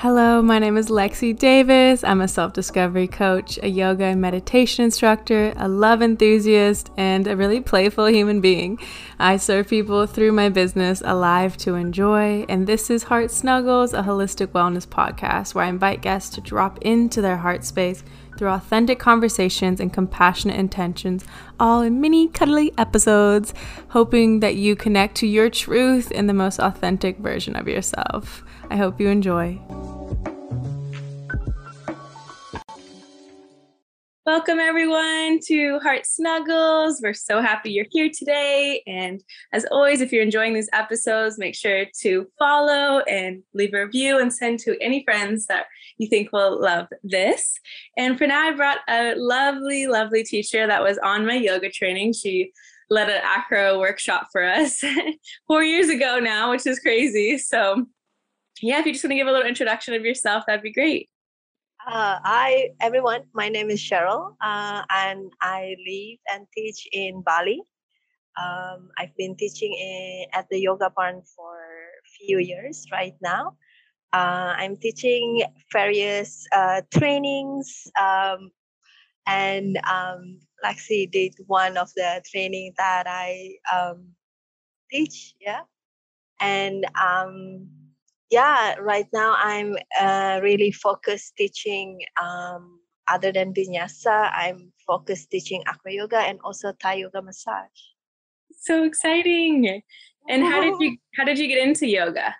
Hello, my name is Lexi Davis. I'm a self discovery coach, a yoga and meditation instructor, a love enthusiast, and a really playful human being. I serve people through my business, Alive to Enjoy, and this is Heart Snuggles, a holistic wellness podcast where I invite guests to drop into their heart space through authentic conversations and compassionate intentions, all in mini cuddly episodes, hoping that you connect to your truth in the most authentic version of yourself. I hope you enjoy. Welcome, everyone, to Heart Snuggles. We're so happy you're here today. And as always, if you're enjoying these episodes, make sure to follow and leave a review and send to any friends that you think will love this. And for now, I brought a lovely, lovely teacher that was on my yoga training. She led an acro workshop for us four years ago now, which is crazy. So, yeah, if you just want to give a little introduction of yourself, that'd be great. Uh, hi, everyone. My name is Cheryl, uh, and I live and teach in Bali. Um, I've been teaching in, at the Yoga Barn for a few years right now. Uh, I'm teaching various uh, trainings, um, and um, Lexi did one of the training that I um, teach. Yeah, and um, yeah, right now I'm uh, really focused teaching. Um, other than vinyasa, I'm focused teaching acro yoga and also Thai yoga massage. So exciting! And how did you how did you get into yoga?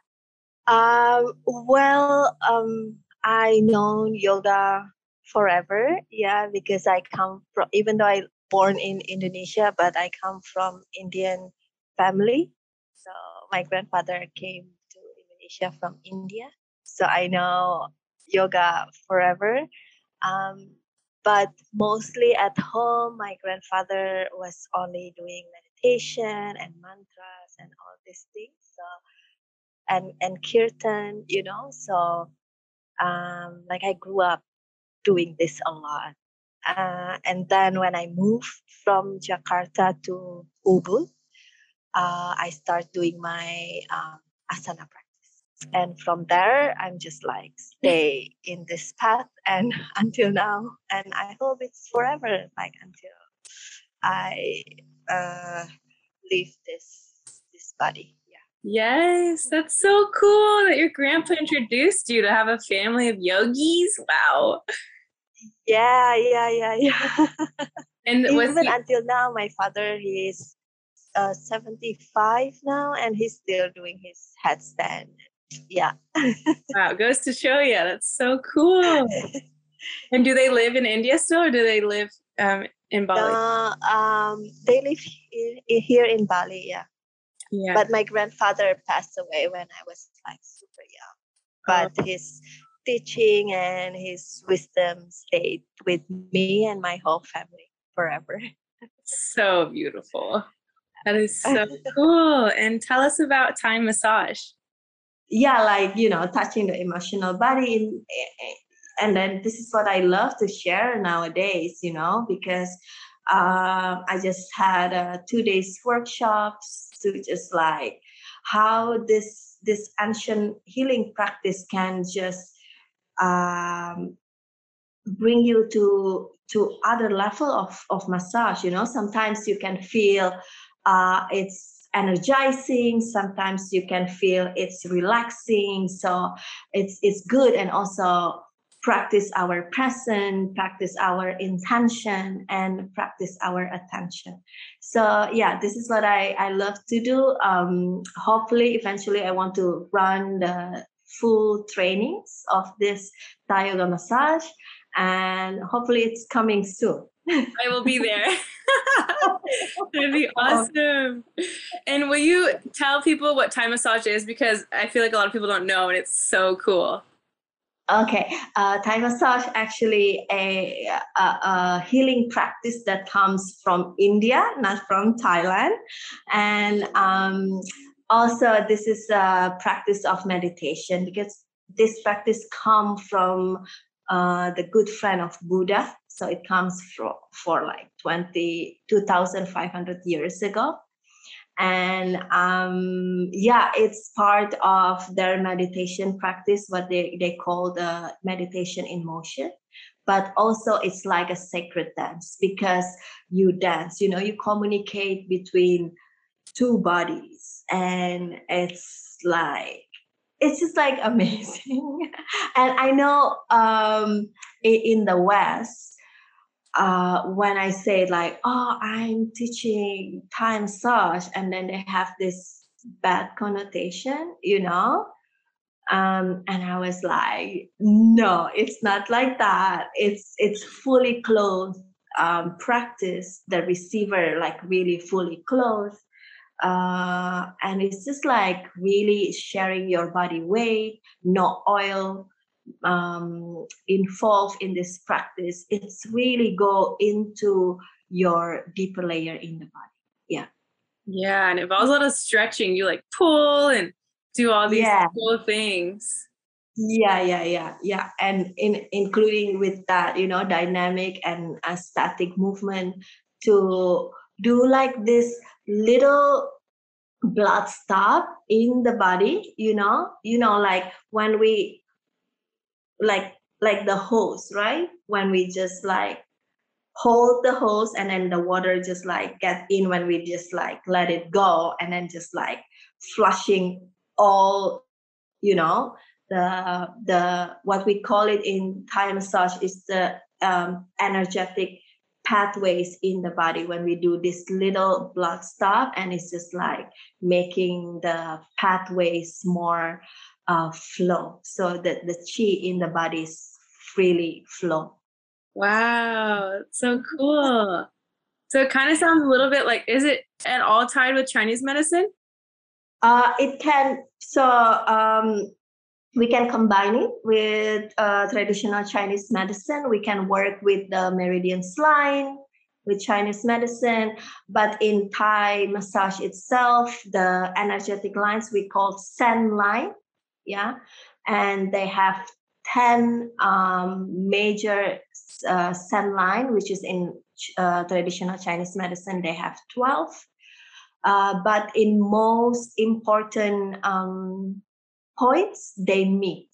Um, well, um, I know yoga forever. Yeah, because I come from even though I born in Indonesia, but I come from Indian family. So my grandfather came Asia from India. So I know yoga forever. Um, but mostly at home, my grandfather was only doing meditation and mantras and all these things. So and and kirtan, you know. So um, like I grew up doing this a lot. Uh, and then when I moved from Jakarta to Ubud, uh, I start doing my um, asana practice and from there i'm just like stay in this path and until now. And i hope it's forever like until i uh leave this this body. Yeah. Yes that's so cool that your grandpa introduced you to have a family of yogis. Wow. Yeah yeah yeah yeah. And even he- until now my father he is uh, 75 now and he's still doing his headstand yeah. Wow goes to show you that's so cool. And do they live in india still or do they live um, in bali? Uh, um, they live in, here in bali yeah. Yeah. But my grandfather passed away when i was like super young. But oh. his teaching and his wisdom stayed with me and my whole family forever. So beautiful. That is so cool. And tell us about Thai massage yeah like you know touching the emotional body and then this is what i love to share nowadays you know because uh, i just had a two days workshops to just like how this this ancient healing practice can just um, bring you to to other level of of massage you know? Sometimes you can feel uh, it's energizing. Sometimes you can feel it's relaxing. So it's it's good. And also practice our present practice our intention and practice our attention. So yeah this is what i i love to do. Um hopefully eventually i want to run the full trainings of this yoga massage and hopefully it's coming soon I will be there. That'd be awesome. And will you tell people what Thai massage is? Because I feel like a lot of people don't know, and it's so cool. Okay, uh, Thai massage actually a, a, a, healing practice that comes from India, not from Thailand, and um, also this is a practice of meditation because this practice come from uh, the good friend of Buddha, so it comes for, for like 20, 2,500 years ago. and um, yeah it's part of their meditation practice what they, they call the meditation in motion. But also it's like a sacred dance because you dance you know you communicate between two bodies. And it's like it's just like amazing. And i know um in the west uh when i say like oh i'm teaching Thai massage, and then they have this bad connotation you know? Um and i was like no it's not like that. It's it's fully clothed um practice. The receiver like really fully clothed uh, and it's just like really sharing your body weight no oil um, involved in this practice. It's really go into your deeper layer in the body. Yeah. Yeah and it involves a lot of stretching you like pull and do all these yeah. cool things. Yeah yeah yeah yeah. And in including with that you know dynamic and a static movement to do like this little blood stop in the body you know? You know like when we like like the hose right? When we just like hold the hose and then the water just like get in when we just like let it go and then just like flushing all you know? The the what we call it in Thai massage is the um, energetic pathways in the body when we do this little blood stop and it's just like making the pathways more uh, flow. So that the chi in the body is freely flow. Wow so cool. So it kind of sounds a little bit like is it at all tied with chinese medicine? Uh, it can so um, we can combine it with uh, traditional Chinese medicine. We can work with the meridian line with Chinese medicine, but in Thai massage itself, the energetic lines we call Sen line, yeah, and they have 10 um, major uh, Sen line, which is in uh, traditional Chinese medicine, they have 12. Uh, but in most important um, points they meet.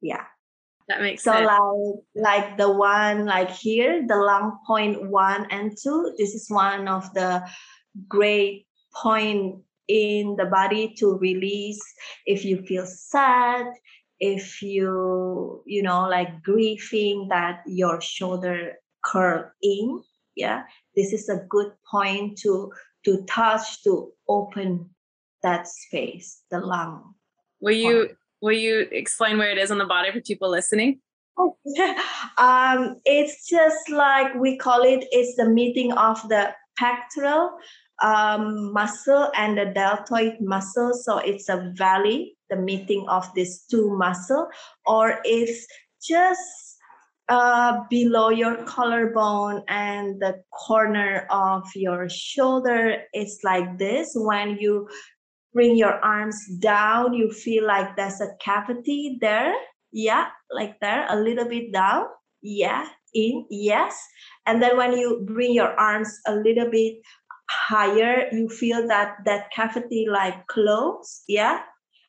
Yeah. That makes so sense. like like the one like here the lung point one and two this is one of the great point in the body to release if you feel sad if you you know like grieving that your shoulder curl in. Yeah. This is a good point to to touch to open that space the lung Will you will you explain where it is on the body for people listening? Oh, um, it's just like we call it. It's the meeting of the pectoral um, muscle and the deltoid muscle. So it's a valley, the meeting of these two muscle, or it's just uh, below your collarbone and the corner of your shoulder. It's like this when you bring your arms down. You feel like there's a cavity there. Yeah like there a little bit down. Yeah in yes. And then when you bring your arms a little bit higher you feel that that cavity like close. Yeah.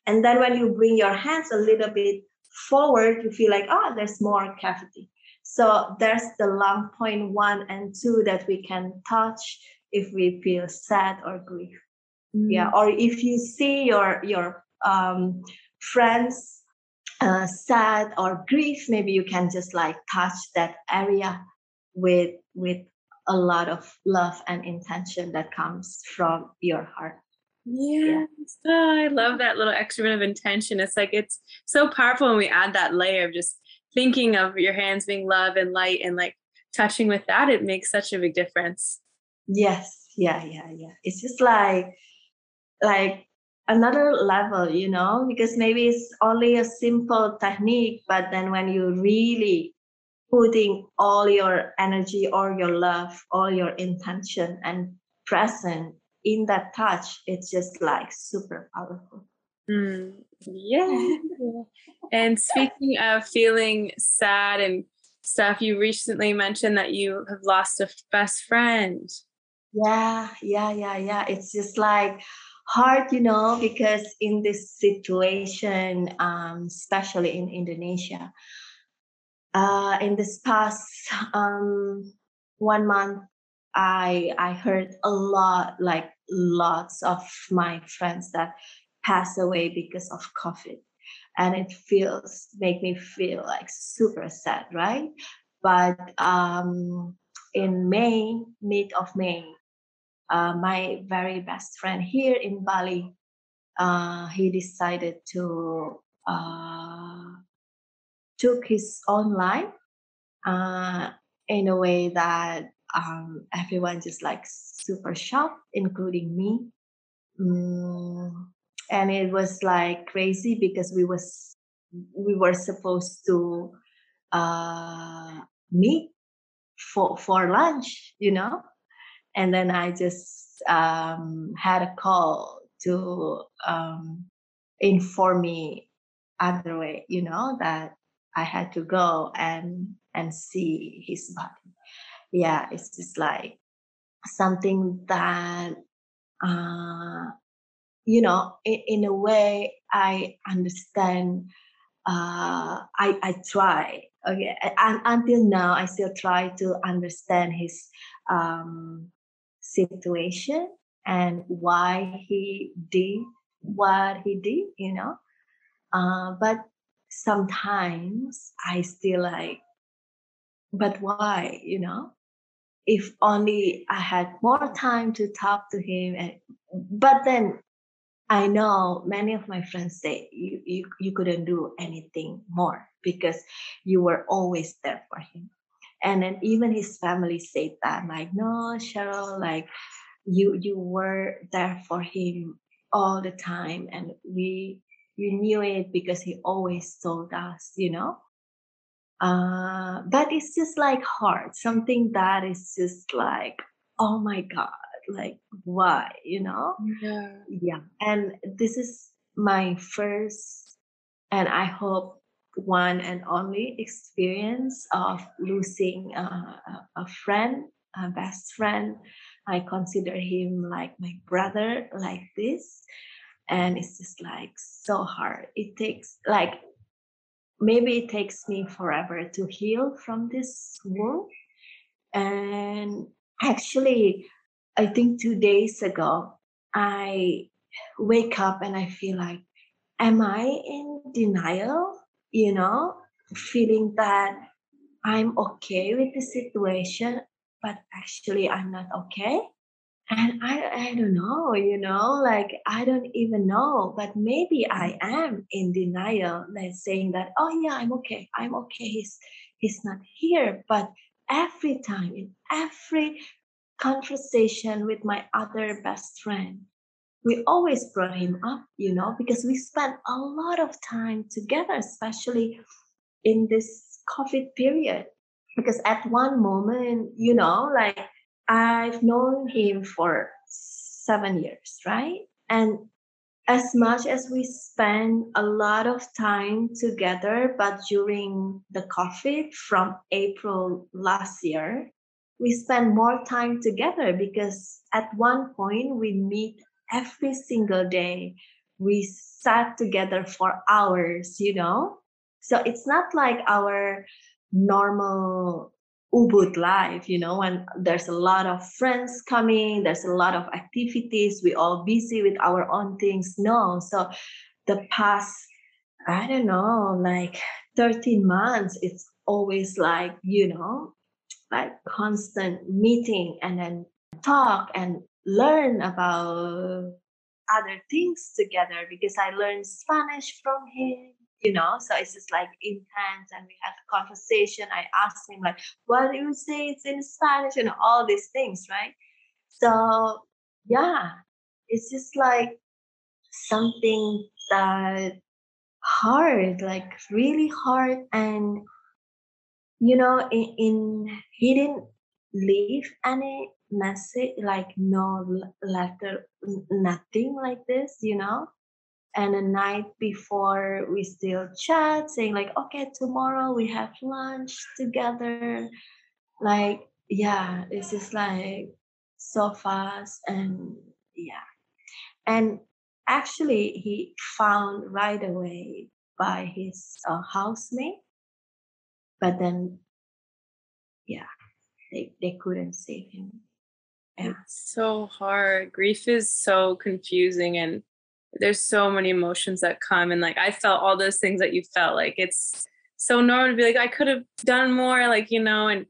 And then when you bring your hands a little bit forward you feel like oh there's more cavity. So there's the lung point one and two that we can touch if we feel sad or grief mm. yeah or if you see your your um, friends uh, sad or grief maybe you can just like touch that area with with a lot of love and intention that comes from your heart. Yes. yeah oh, i love that little extra bit of intention. It's like it's so powerful when we add that layer of just thinking of your hands being love and light and like touching with that it makes such a big difference. Yes. Yeah yeah yeah. It's just like like another level you know? Because maybe it's only a simple technique but then when you really putting all your energy all your love all your intention and present in that touch it's just like super powerful. Mm, yeah. And speaking of feeling sad and stuff you recently mentioned that you have lost a best friend. Yeah, yeah, yeah, yeah. It's just like hard, you know, because in this situation, um, especially in Indonesia, uh, in this past um, one month, I I heard a lot, like lots of my friends that pass away because of COVID, and it feels make me feel like super sad, right? But um, in May, mid of May, uh, my very best friend here in Bali, uh, he decided to uh, took his own life uh, in a way that um, everyone just like super shocked, including me. Mm, and it was like crazy because we was we were supposed to uh, meet for for lunch, you know, and then I just um, had a call to um, inform me other way, you know, that I had to go and and see his body. Yeah, it's just like something that uh, you know, in, in a way I understand. Uh, I I try. Okay, and until now I still try to understand his um, situation and why he did what he did. You know, uh, but sometimes I still like, but why? You know, if only I had more time to talk to him. And but then I know many of my friends say you you you couldn't do anything more because you were always there for him. And then even his family said that like no Cheryl like you you were there for him all the time and we we knew it because he always told us you know? Uh, but it's just like hard. Something that is just like oh my god like why? You know? Yeah. yeah. And this is my first and i hope one and only experience of losing a, friend a best friend. I consider him like my brother like this and it's just like so hard. It takes like maybe it takes me forever to heal from this wound. And actually i think two days ago i wake up and i feel like am i in denial you know feeling that i'm okay with the situation but actually i'm not okay and I, I don't know, you know, like I don't even know, but maybe I am in denial, like saying that, oh yeah, I'm okay, I'm okay. He's he's not here. But every time, in every conversation with my other best friend, we always brought him up, you know, because we spent a lot of time together, especially in this COVID period. Because at one moment, you know, like I've known him for seven years, right? And as much as we spend a lot of time together, but during the COVID from April last year, we spend more time together because at one point we meet every single day. We sat together for hours, you know? So it's not like our normal Ubud life, you know, when there's a lot of friends coming, there's a lot of activities, we all busy with our own things. No, so the past, I don't know, like 13 months, it's always like, you know, like constant meeting and then talk and learn about other things together because I learned Spanish from him, you know. So it's just like intense, and we had a conversation. I asked him like, "What do you say? It's in Spanish," and all these things, right? So yeah, it's just like something that hard, like really hard, and you know, in, in he didn't leave any message, like no letter, nothing like this, you know? And the night before we still chat saying like okay tomorrow we have lunch together. Like yeah it's just like so fast and yeah. And actually he found right away by his uh, housemate but then yeah they, they couldn't save him. It's so hard. Grief is so confusing and there's so many emotions that come and like i felt all those things that you felt like it's so normal to be like i could have done more like you know and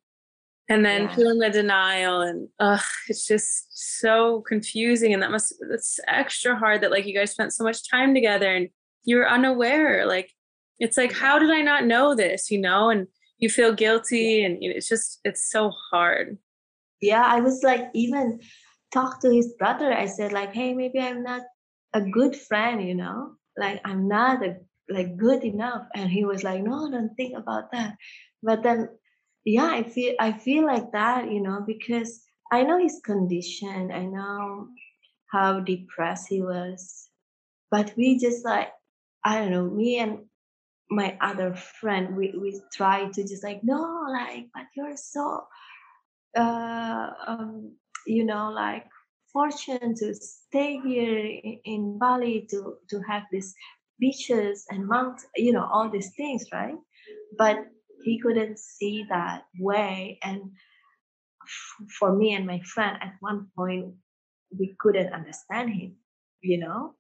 and then yeah. feeling the denial and uh, it's just so confusing and that must that's extra hard that like you guys spent so much time together and you were unaware like it's like how did i not know this? you know and you feel guilty and it's just it's so hard yeah i was like even talk to his brother i said like hey maybe i'm not a good friend you know? Like i'm not a, like good enough. And he was like no don't think about that. But then yeah i feel i feel like that you know because i know his condition i know how depressed he was but we just like i don't know me and my other friend we we try to just like no like but you're so uh um you know like fortune to stay here in, bali to to have these beaches and mountains you know all these things right? But he couldn't see that way. And for me and my friend at one point we couldn't understand him you know?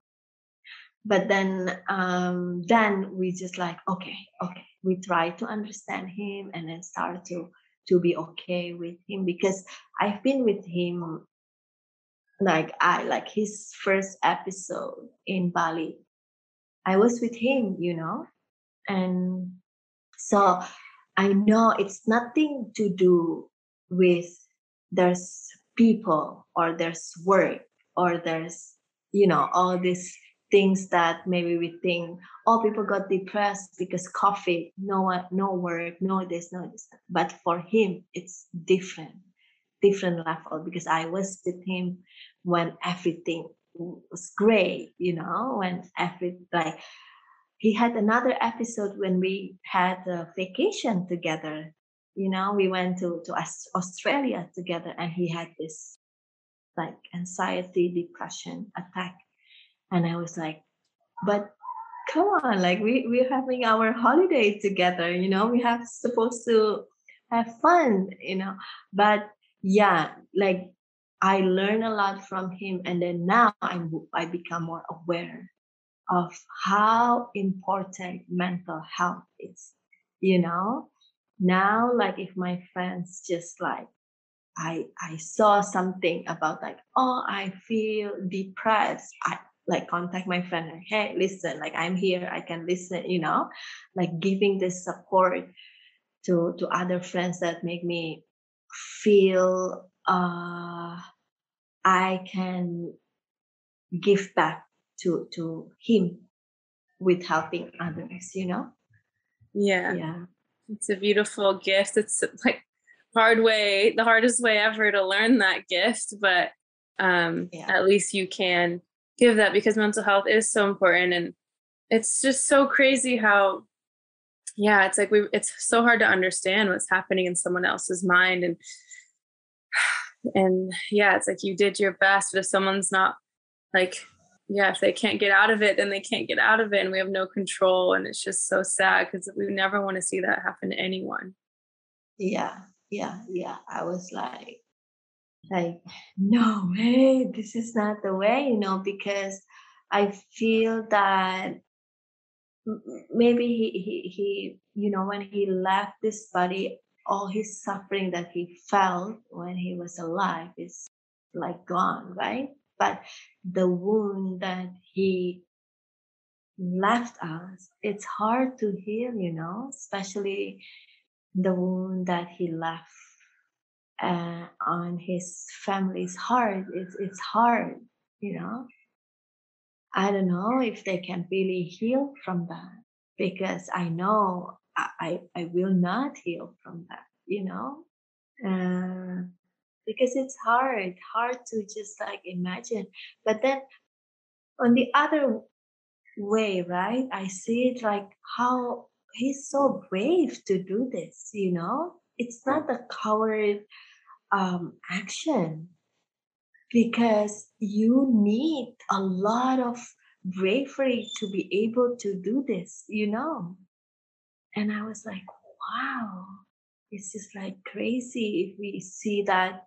But then um then we just like okay okay. We try to understand him and then start to to be okay with him because i've been with him like i like his first episode in bali. I was with him you know? And so I know it's nothing to do with there's people or there's work or there's you know all these things that maybe we think oh people got depressed because COVID no no work no this no this but for him it's different different level because i was with him when everything was great you know when every like he had another episode when we had a vacation together. You know, we went to, to Australia together and he had this like anxiety, depression attack. And I was like, but come on, like we, we're having our holiday together, you know, we have supposed to have fun, you know. But yeah, like I learned a lot from him and then now I'm I become more aware of how important mental health is you know now like if my friends just like i i saw something about like oh i feel depressed i like contact my friend like hey listen like i'm here. I can listen you know like giving this support to to other friends that make me feel uh i can give back to to him with helping others you know? Yeah. Yeah. It's a beautiful gift. It's like hard way the hardest way ever to learn that gift but um yeah. at least you can give that because mental health is so important and it's just so crazy how yeah it's like we it's so hard to understand what's happening in someone else's mind and and yeah it's like you did your best but if someone's not like yeah, if they can't get out of it, then they can't get out of it, and we have no control. And it's just so sad because we never want to see that happen to anyone. Yeah, yeah, yeah. I was like, like, no way, this is not the way, you know, because I feel that maybe he he he, you know, when he left this body, all his suffering that he felt when he was alive is like gone, right? but the wound that he left us it's hard to heal you know especially the wound that he left uh, on his family's heart. It's it's hard you know? I don't know if they can really heal from that because i know i i, I will not heal from that you know? Uh, because it's hard hard to just like imagine. But then on the other way right i see it like how he's so brave to do this you know? It's not a coward um action because you need a lot of bravery to be able to do this, you know. And I was like, wow, it's just like crazy if we see that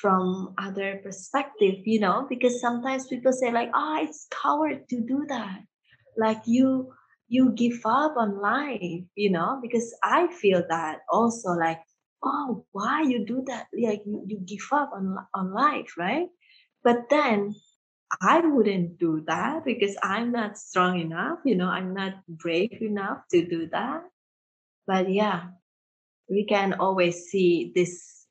from other perspective, you know, because sometimes people say like, oh, it's coward to do that. Like you you give up on life, you know, because I feel that also like, oh, why you do that? Like you, you give up on on life, right? But then I wouldn't do that because I'm not strong enough, you know, I'm not brave enough to do that. But yeah, we can always see this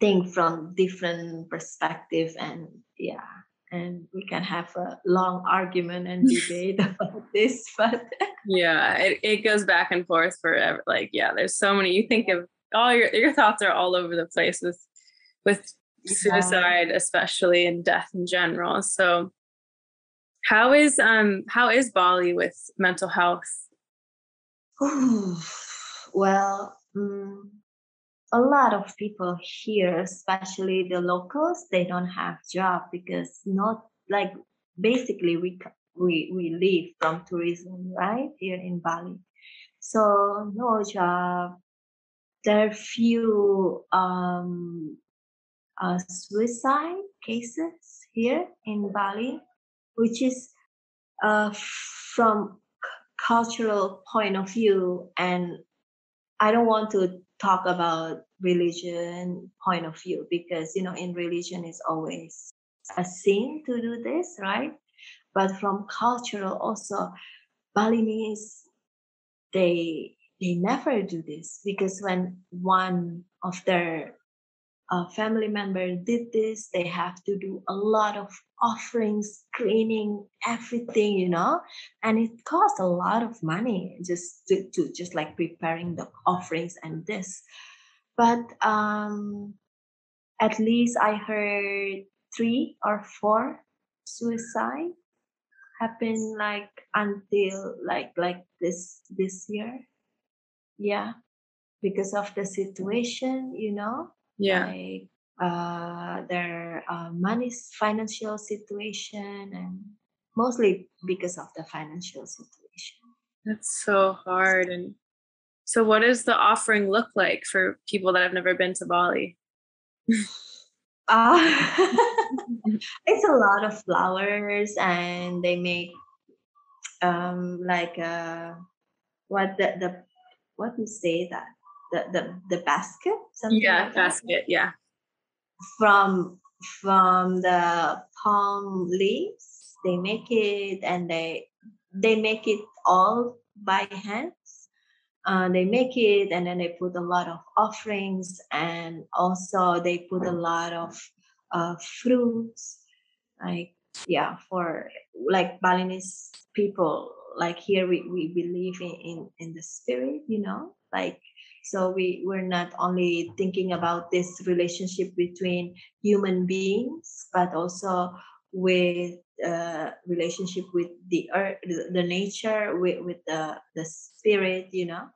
thing from different perspective and yeah, and we can have a long argument and debate about this, but yeah, it, it goes back and forth forever. Like, yeah, there's so many, you think of all your, your thoughts are all over the place with, with suicide yeah. especially and death in general. So how is um how is bali with mental health? Well um, a lot of people here especially the locals they don't have job because not like basically we we we live from tourism right here in bali. So no job there are few um uh, suicide cases here in Bali, which is uh, from c- cultural point of view, and I don't want to talk about religion point of view because you know in religion is always a sin to do this, right? But from cultural also, Balinese they they never do this because when one of their a family member did this they have to do a lot of offerings cleaning everything you know and it costs a lot of money just to, to just like preparing the offerings and this. But um at least i heard three or four suicide happen like until like like this this year yeah. Because of the situation you know yeah. like uh, their uh, money financial situation and mostly because of the financial situation. That's so hard and so what does the offering look like for people that have never been to bali? Uh, it's a lot of flowers and they make um like uh what the the what you say that the the, the basket something yeah like basket yeah. From from the palm leaves they make it and they they make it all by hands. Uh, they make it and then they put a lot of offerings and also they put a lot of uh, fruits. Like yeah for like balinese people like here we, we believe in, in in the spirit you know? Like so we we're not only thinking about this relationship between human beings but also with uh, relationship with the earth the nature with, with the the spirit you know?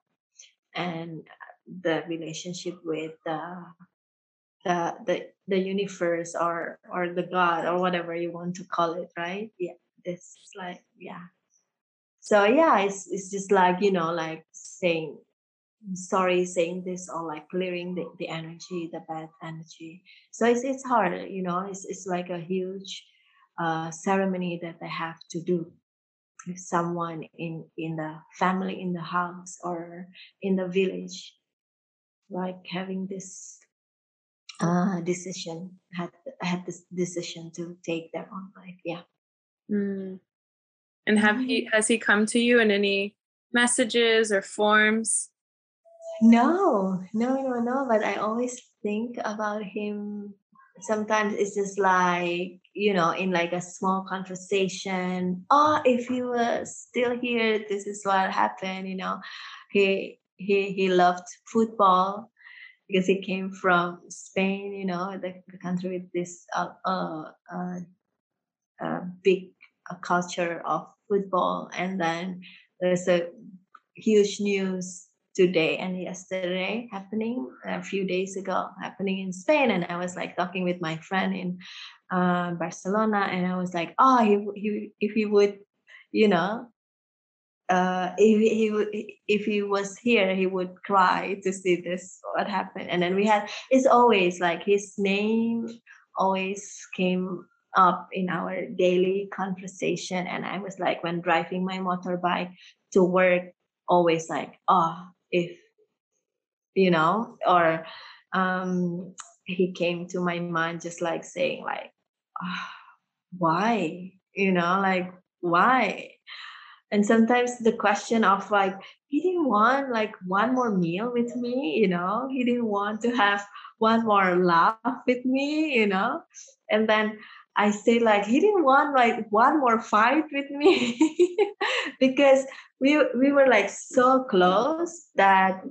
And the relationship with uh, the the the universe or or the god or whatever you want to call it right? Yeah it's like yeah so yeah it's it's just like you know like saying sorry saying this or like clearing the, the energy the bad energy so it's, it's hard you know it's, it's like a huge uh, ceremony that they have to do with someone in in the family in the house or in the village like having this uh, decision had had this decision to take their own life yeah mm. And have he has he come to you in any messages or forms no, no, no, no. But I always think about him. Sometimes it's just like, you know, in like a small conversation. Oh, if he was still here, this is what happened, you know. He he he loved football because he came from Spain, you know, the, the country with this uh, uh, uh, uh big uh, culture of football. And then there's a huge news today and yesterday happening a few days ago happening in Spain and I was like talking with my friend in uh, Barcelona and I was like oh he, he if he would you know uh, if he if he was here he would cry to see this what happened and then we had it's always like his name always came up in our daily conversation. And i was like when driving my motorbike to work always like oh if you know? Or um he came to my mind just like saying like oh, why? You know like why? And sometimes the question of like he didn't want like one more meal with me you know? He didn't want to have one more laugh with me you know? And then i say like he didn't want like one more fight with me because we we were like so close that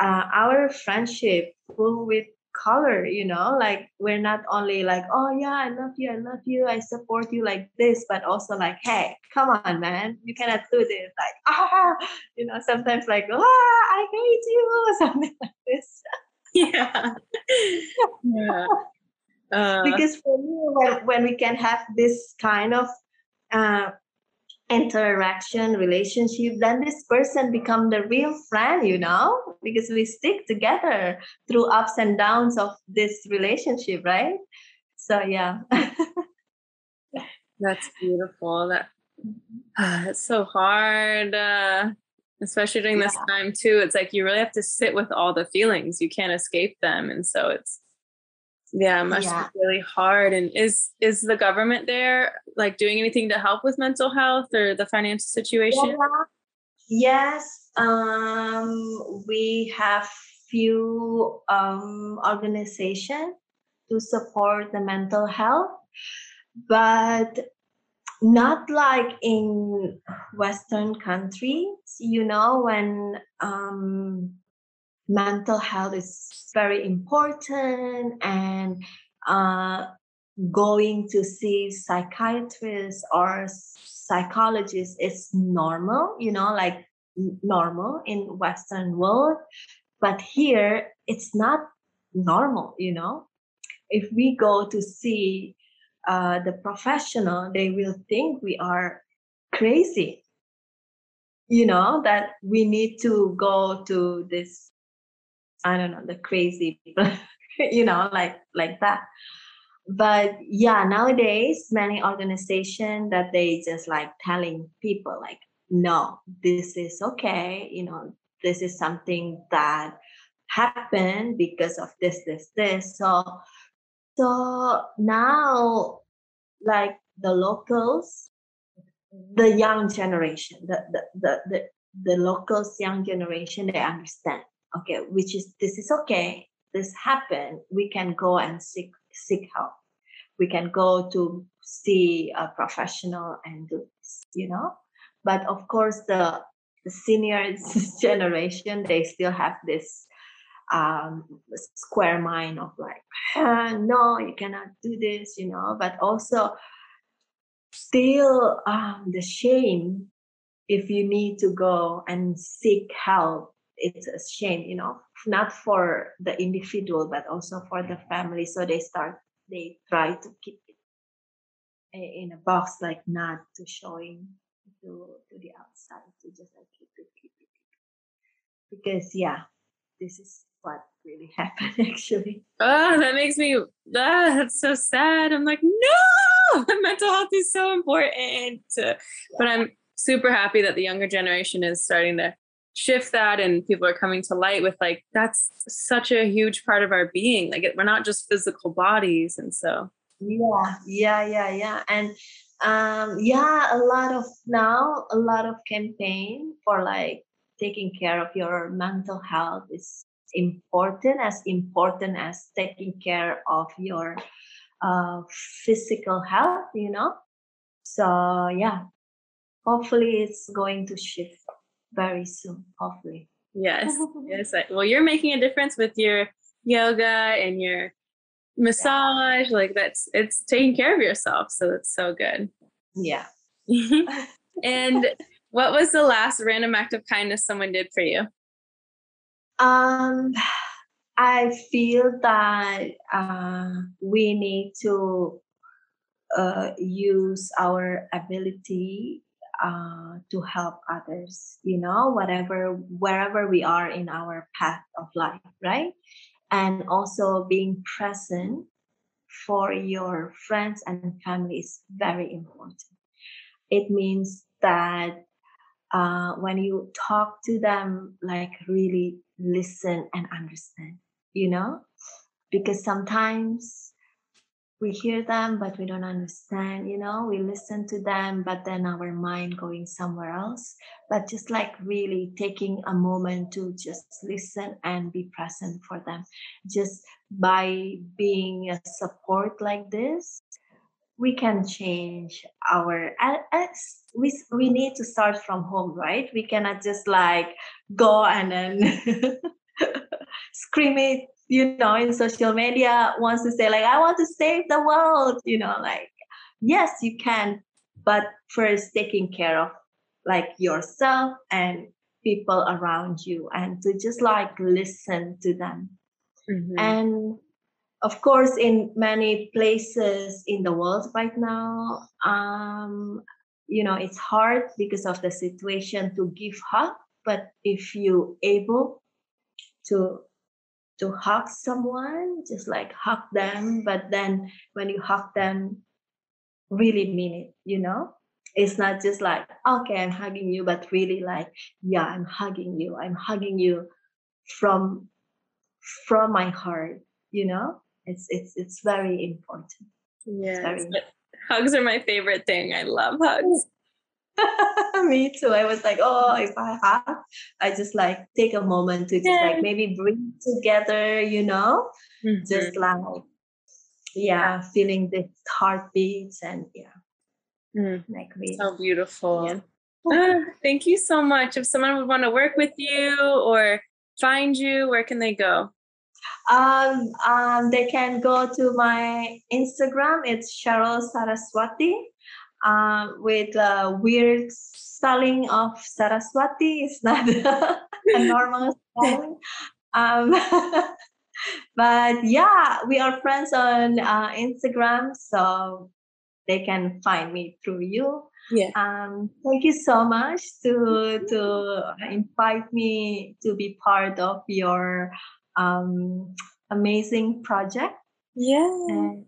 uh, our friendship full with color you know? Like we're not only like oh yeah i love you i love you i support you like this but also like hey come on man you cannot do this like ah you know sometimes like ah i hate you something like this. Yeah. Yeah uh, because for me when, when we can have this kind of uh, interaction relationship then this person become the real friend you know? Because we stick together through ups and downs of this relationship right? So yeah. That's beautiful. That uh, it's so hard uh, especially during yeah. this time too. It's like you really have to sit with all the feelings. You can't escape them. And so it's yeah must yeah. be really hard and is is the government there like doing anything to help with mental health or the financial situation yeah. yes um we have few um organization to support the mental health but not like in western countries you know when um mental health is very important and uh, going to see psychiatrists or psychologists is normal you know like normal in western world. But here it's not normal you know. If we go to see uh, the professional they will think we are crazy you know that we need to go to this I don't know, the crazy people, you know, like like that. But yeah, nowadays many organizations that they just like telling people like, no, this is okay, you know, this is something that happened because of this, this, this. So so now like the locals, the young generation, the the the the, the locals young generation, they understand okay which is this is okay. This happened. We can go and seek seek help. We can go to see a professional and do this you know? But of course the the senior generation they still have this um, square mind of like ah, no you cannot do this you know? But also still um, the shame if you need to go and seek help it's a shame you know not for the individual but also for the family. So they start they try to keep it in a box like not to showing to to the outside to just like keep it keep it, keep it. because yeah this is what really happened actually. Oh that makes me ah, that's so sad. I'm like no! Mental health is so important. But i'm super happy that the younger generation is starting to shift that and people are coming to light with like that's such a huge part of our being. Like we're not just physical bodies and so. Yeah yeah yeah yeah. And um yeah a lot of now a lot of campaign for like taking care of your mental health is important as important as taking care of your uh, physical health you know? So yeah. Hopefully it's going to shift very soon, hopefully. Yes, yes. Well, you're making a difference with your yoga and your massage. Yeah. Like that's it's taking care of yourself, so that's so good. Yeah. and what was the last random act of kindness someone did for you? Um, I feel that uh, we need to uh, use our ability uh, to help others, you know, whatever, wherever we are in our path of life, right? And also being present for your friends and family is very important. It means that uh, when you talk to them, like really listen and understand, you know, because sometimes we hear them but we don't understand you know we listen to them but then our mind going somewhere else. But just like really taking a moment to just listen and be present for them. Just by being a support like this we can change our we we need to start from home right? We cannot just like go and then scream it you know in social media wants to say like i want to save the world you know like yes you can but first taking care of like yourself and people around you and to just like listen to them mm-hmm. and of course in many places in the world right now um you know it's hard because of the situation to give hug but if you able to to hug someone, just like hug them. But then when you hug them, really mean it, you know? It's not just like, okay, I'm hugging you, but really like, yeah, I'm hugging you. I'm hugging you from from my heart, you know? It's it's it's very important. Yeah. Hugs are my favorite thing. I love hugs. Me too. I was like, oh, if I have, I just like take a moment to just yeah. like maybe bring together, you know, mm-hmm. just like, yeah, feeling the heartbeats and yeah, mm. like really. So beautiful. Yeah. Uh, thank you so much. If someone would want to work with you or find you, where can they go? Um, um, they can go to my Instagram. It's Cheryl Saraswati uh, with a weird spelling of Saraswati. It's not a normal spelling. Um, but yeah, we are friends on uh, Instagram, so they can find me through you. Yeah. Um, thank you so much to to invite me to be part of your um, amazing project. Yeah. And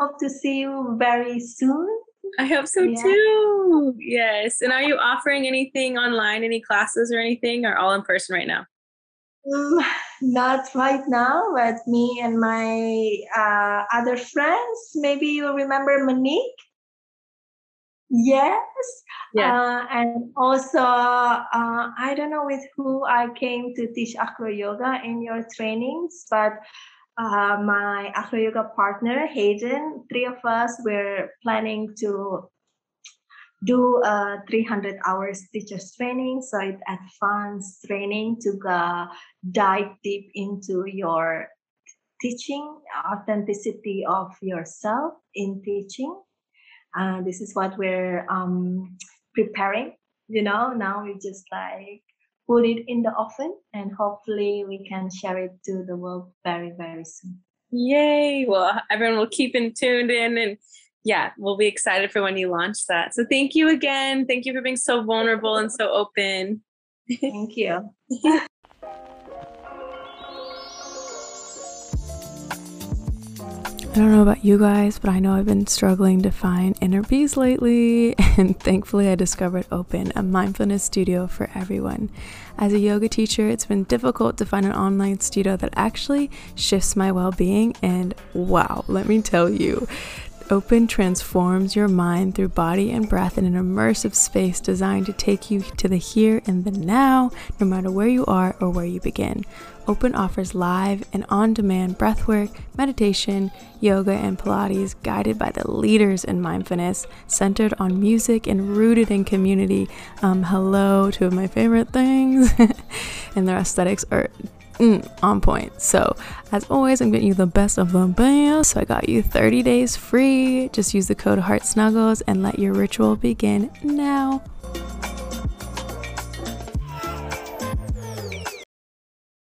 hope to see you very soon I hope so yeah. too. Yes. And are you offering anything online, any classes or anything, or all in person right now? Um, not right now, but me and my uh, other friends. Maybe you remember Monique. Yes. Yeah. Uh, and also, uh, I don't know with who I came to teach acro yoga in your trainings, but uh, my acro yoga partner Hayden, three of us were planning to do a 300 hours teachers training. So it's advanced training to dive deep into your teaching, authenticity of yourself in teaching. Uh, this is what we're um, preparing. You know, now we just like put it in the oven and hopefully we can share it to the world very very soon. Yay! Well everyone will keep in tuned in and yeah we'll be excited for when you launch that. So thank you again. Thank you for being so vulnerable and so open. Thank you I don't know about you guys, but I know I've been struggling to find inner peace lately, and thankfully I discovered Open, a mindfulness studio for everyone. As a yoga teacher, it's been difficult to find an online studio that actually shifts my well being, and wow, let me tell you, Open transforms your mind through body and breath in an immersive space designed to take you to the here and the now, no matter where you are or where you begin. Open offers live and on demand breathwork, meditation, yoga, and Pilates guided by the leaders in mindfulness, centered on music and rooted in community. Um, hello, two of my favorite things. and their aesthetics are mm, on point. So, as always, I'm getting you the best of the best. So, I got you 30 days free. Just use the code Heart Snuggles and let your ritual begin now.